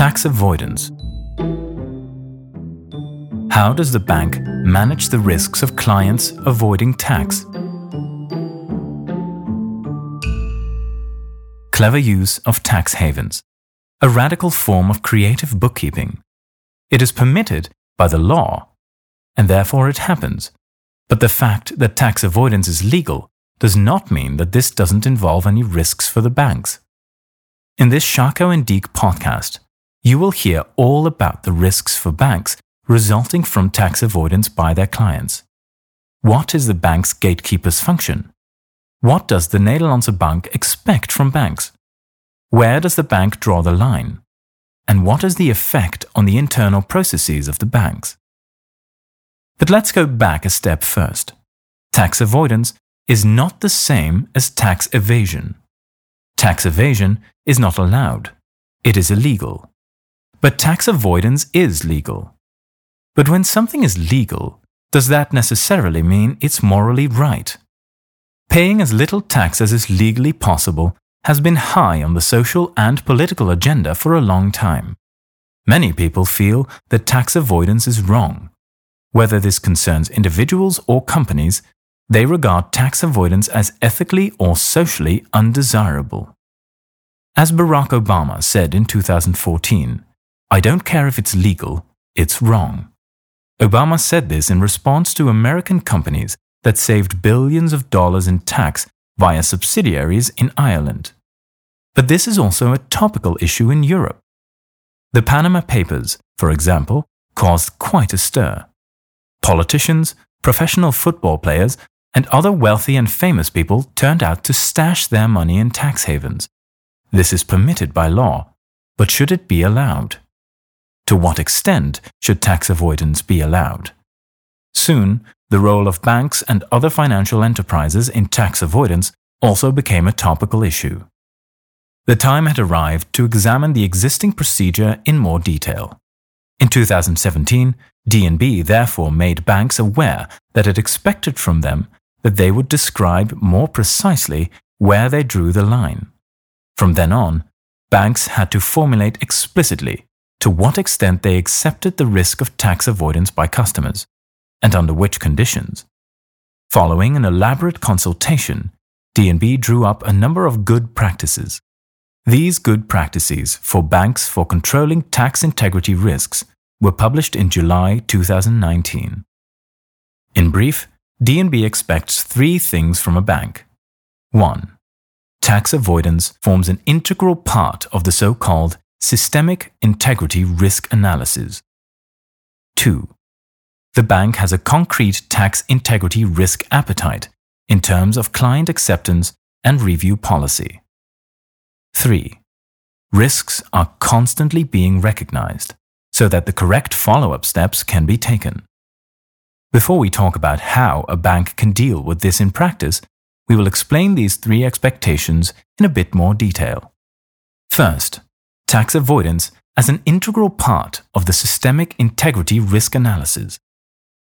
Tax avoidance. How does the bank manage the risks of clients avoiding tax? Clever use of tax havens, a radical form of creative bookkeeping. It is permitted by the law, and therefore it happens. But the fact that tax avoidance is legal does not mean that this doesn't involve any risks for the banks. In this Szarko and Deek podcast, you will hear all about the risks for banks resulting from tax avoidance by their clients. What is the bank's gatekeeper's function? What does the Nederlandsche Bank expect from banks? Where does the bank draw the line? And what is the effect on the internal processes of the banks? But let's go back a step first. Tax avoidance is not the same as tax evasion. Tax evasion is not allowed. It is illegal. But tax avoidance is legal. But when something is legal, does that necessarily mean it's morally right? Paying as little tax as is legally possible has been high on the social and political agenda for a long time. Many people feel that tax avoidance is wrong. Whether this concerns individuals or companies, they regard tax avoidance as ethically or socially undesirable. As Barack Obama said in 2014, I don't care if it's legal, it's wrong. Obama said this in response to American companies that saved billions of dollars in tax via subsidiaries in Ireland. But this is also a topical issue in Europe. The Panama Papers, for example, caused quite a stir. Politicians, professional football players, and other wealthy and famous people turned out to stash their money in tax havens. This is permitted by law, but should it be allowed? To what extent should tax avoidance be allowed? Soon, the role of banks and other financial enterprises in tax avoidance also became a topical issue. The time had arrived to examine the existing procedure in more detail. In 2017, DNB therefore made banks aware that it expected from them that they would describe more precisely where they drew the line. From then on, banks had to formulate explicitly to what extent they accepted the risk of tax avoidance by customers, and under which conditions. Following an elaborate consultation, DNB drew up a number of good practices. These good practices for banks for controlling tax integrity risks were published in July 2019. In brief, DNB expects three things from a bank. 1. Tax avoidance forms an integral part of the so called systemic integrity risk analysis. 2. The bank has a concrete tax integrity risk appetite in terms of client acceptance and review policy. 3. Risks are constantly being recognized so that the correct follow up steps can be taken. Before we talk about how a bank can deal with this in practice, we will explain these three expectations in a bit more detail. First, tax avoidance as an integral part of the systemic integrity risk analysis.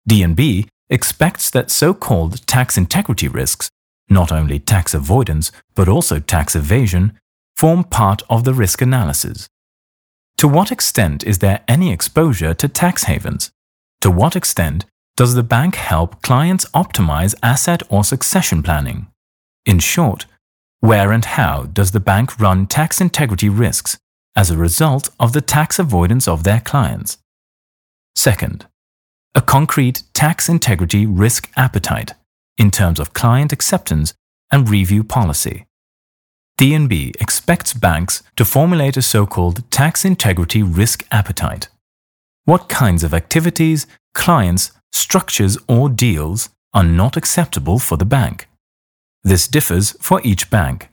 DNB expects that so-called tax integrity risks, not only tax avoidance but also tax evasion, form part of the risk analysis. To what extent is there any exposure to tax havens? To what extent does the bank help clients optimize asset or succession planning? In short, where and how does the bank run tax integrity risks as a result of the tax avoidance of their clients? Second, a concrete tax integrity risk appetite in terms of client acceptance and review policy. DNB expects banks to formulate a so called tax integrity risk appetite. What kinds of activities, clients, structures, or deals are not acceptable for the bank. This differs for each bank.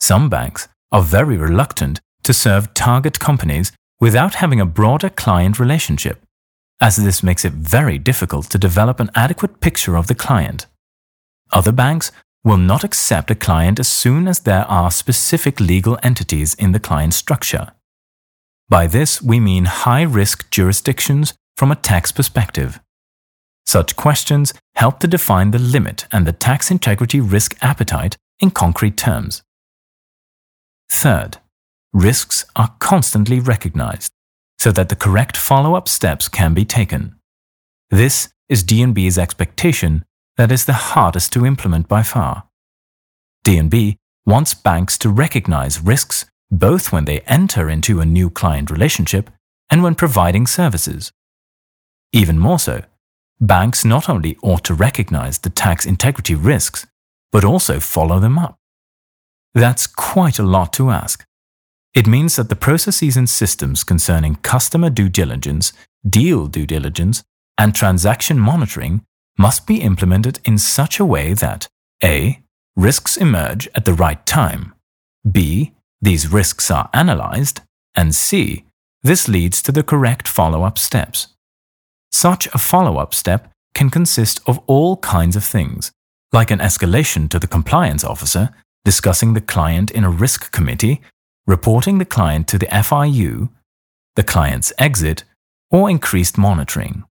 Some banks are very reluctant to serve target companies without having a broader client relationship, as this makes it very difficult to develop an adequate picture of the client. Other banks will not accept a client as soon as there are specific legal entities in the client structure. By this, we mean high risk jurisdictions from a tax perspective. Such questions help to define the limit and the tax integrity risk appetite in concrete terms. Third, risks are constantly recognized so that the correct follow-up steps can be taken. This is DNB's expectation that is the hardest to implement by far. DNB wants banks to recognize risks both when they enter into a new client relationship and when providing services. Even more so, banks not only ought to recognize the tax integrity risks, but also follow them up. That's quite a lot to ask. It means that the processes and systems concerning customer due diligence, deal due diligence, and transaction monitoring must be implemented in such a way that A. Risks emerge at the right time, B. These risks are analyzed, and C. This leads to the correct follow up steps. Such a follow up step can consist of all kinds of things, like an escalation to the compliance officer, discussing the client in a risk committee, reporting the client to the FIU, the client's exit, or increased monitoring.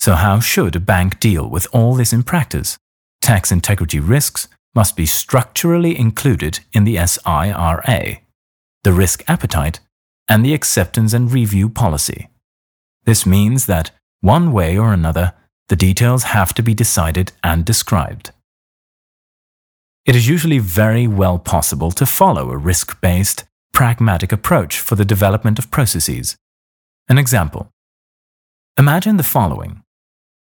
So, how should a bank deal with all this in practice? Tax integrity risks must be structurally included in the SIRA, the risk appetite, and the acceptance and review policy. This means that, one way or another, the details have to be decided and described. It is usually very well possible to follow a risk based, pragmatic approach for the development of processes. An example Imagine the following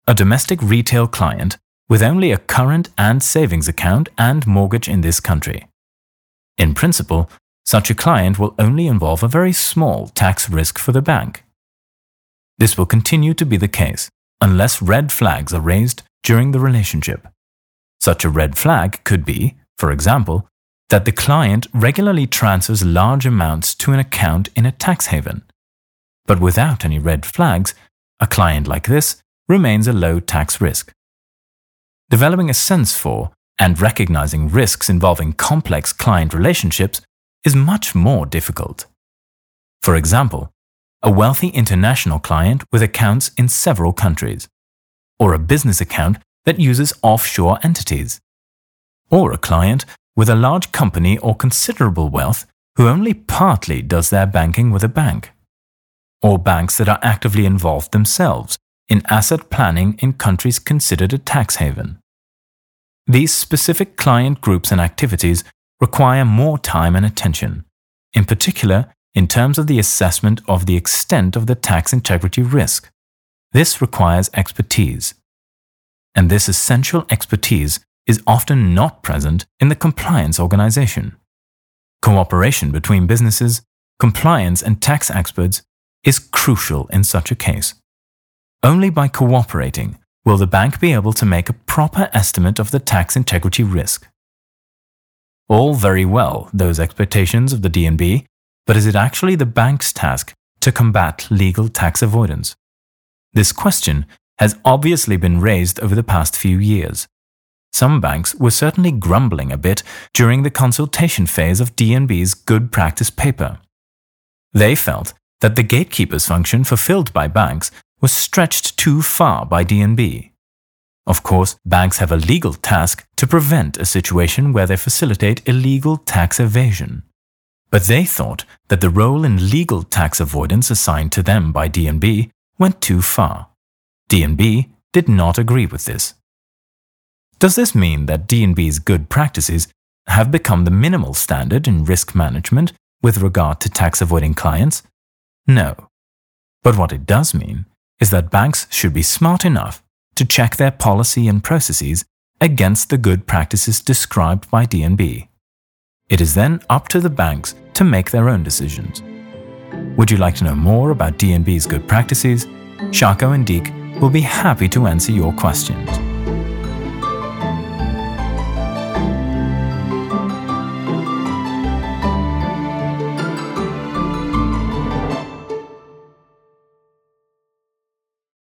a domestic retail client with only a current and savings account and mortgage in this country. In principle, such a client will only involve a very small tax risk for the bank. This will continue to be the case unless red flags are raised during the relationship. Such a red flag could be, for example, that the client regularly transfers large amounts to an account in a tax haven. But without any red flags, a client like this remains a low tax risk. Developing a sense for and recognizing risks involving complex client relationships is much more difficult. For example, a wealthy international client with accounts in several countries, or a business account that uses offshore entities, or a client with a large company or considerable wealth who only partly does their banking with a bank, or banks that are actively involved themselves in asset planning in countries considered a tax haven. These specific client groups and activities require more time and attention, in particular in terms of the assessment of the extent of the tax integrity risk. This requires expertise. And this essential expertise is often not present in the compliance organization. Cooperation between businesses, compliance, and tax experts is crucial in such a case. Only by cooperating will the bank be able to make a proper estimate of the tax integrity risk. All very well, those expectations of the DNB, but is it actually the bank's task to combat legal tax avoidance? This question has obviously been raised over the past few years. Some banks were certainly grumbling a bit during the consultation phase of DNB's good practice paper. They felt that the gatekeeper's function fulfilled by banks was stretched too far by DNB. Of course, banks have a legal task to prevent a situation where they facilitate illegal tax evasion. But they thought that the role in legal tax avoidance assigned to them by DNB went too far. DNB did not agree with this. Does this mean that DNB's good practices have become the minimal standard in risk management with regard to tax avoiding clients? No. But what it does mean is that banks should be smart enough to check their policy and processes against the good practices described by DNB. It is then up to the banks to make their own decisions. Would you like to know more about DNB's good practices? Shako and Deek will be happy to answer your questions.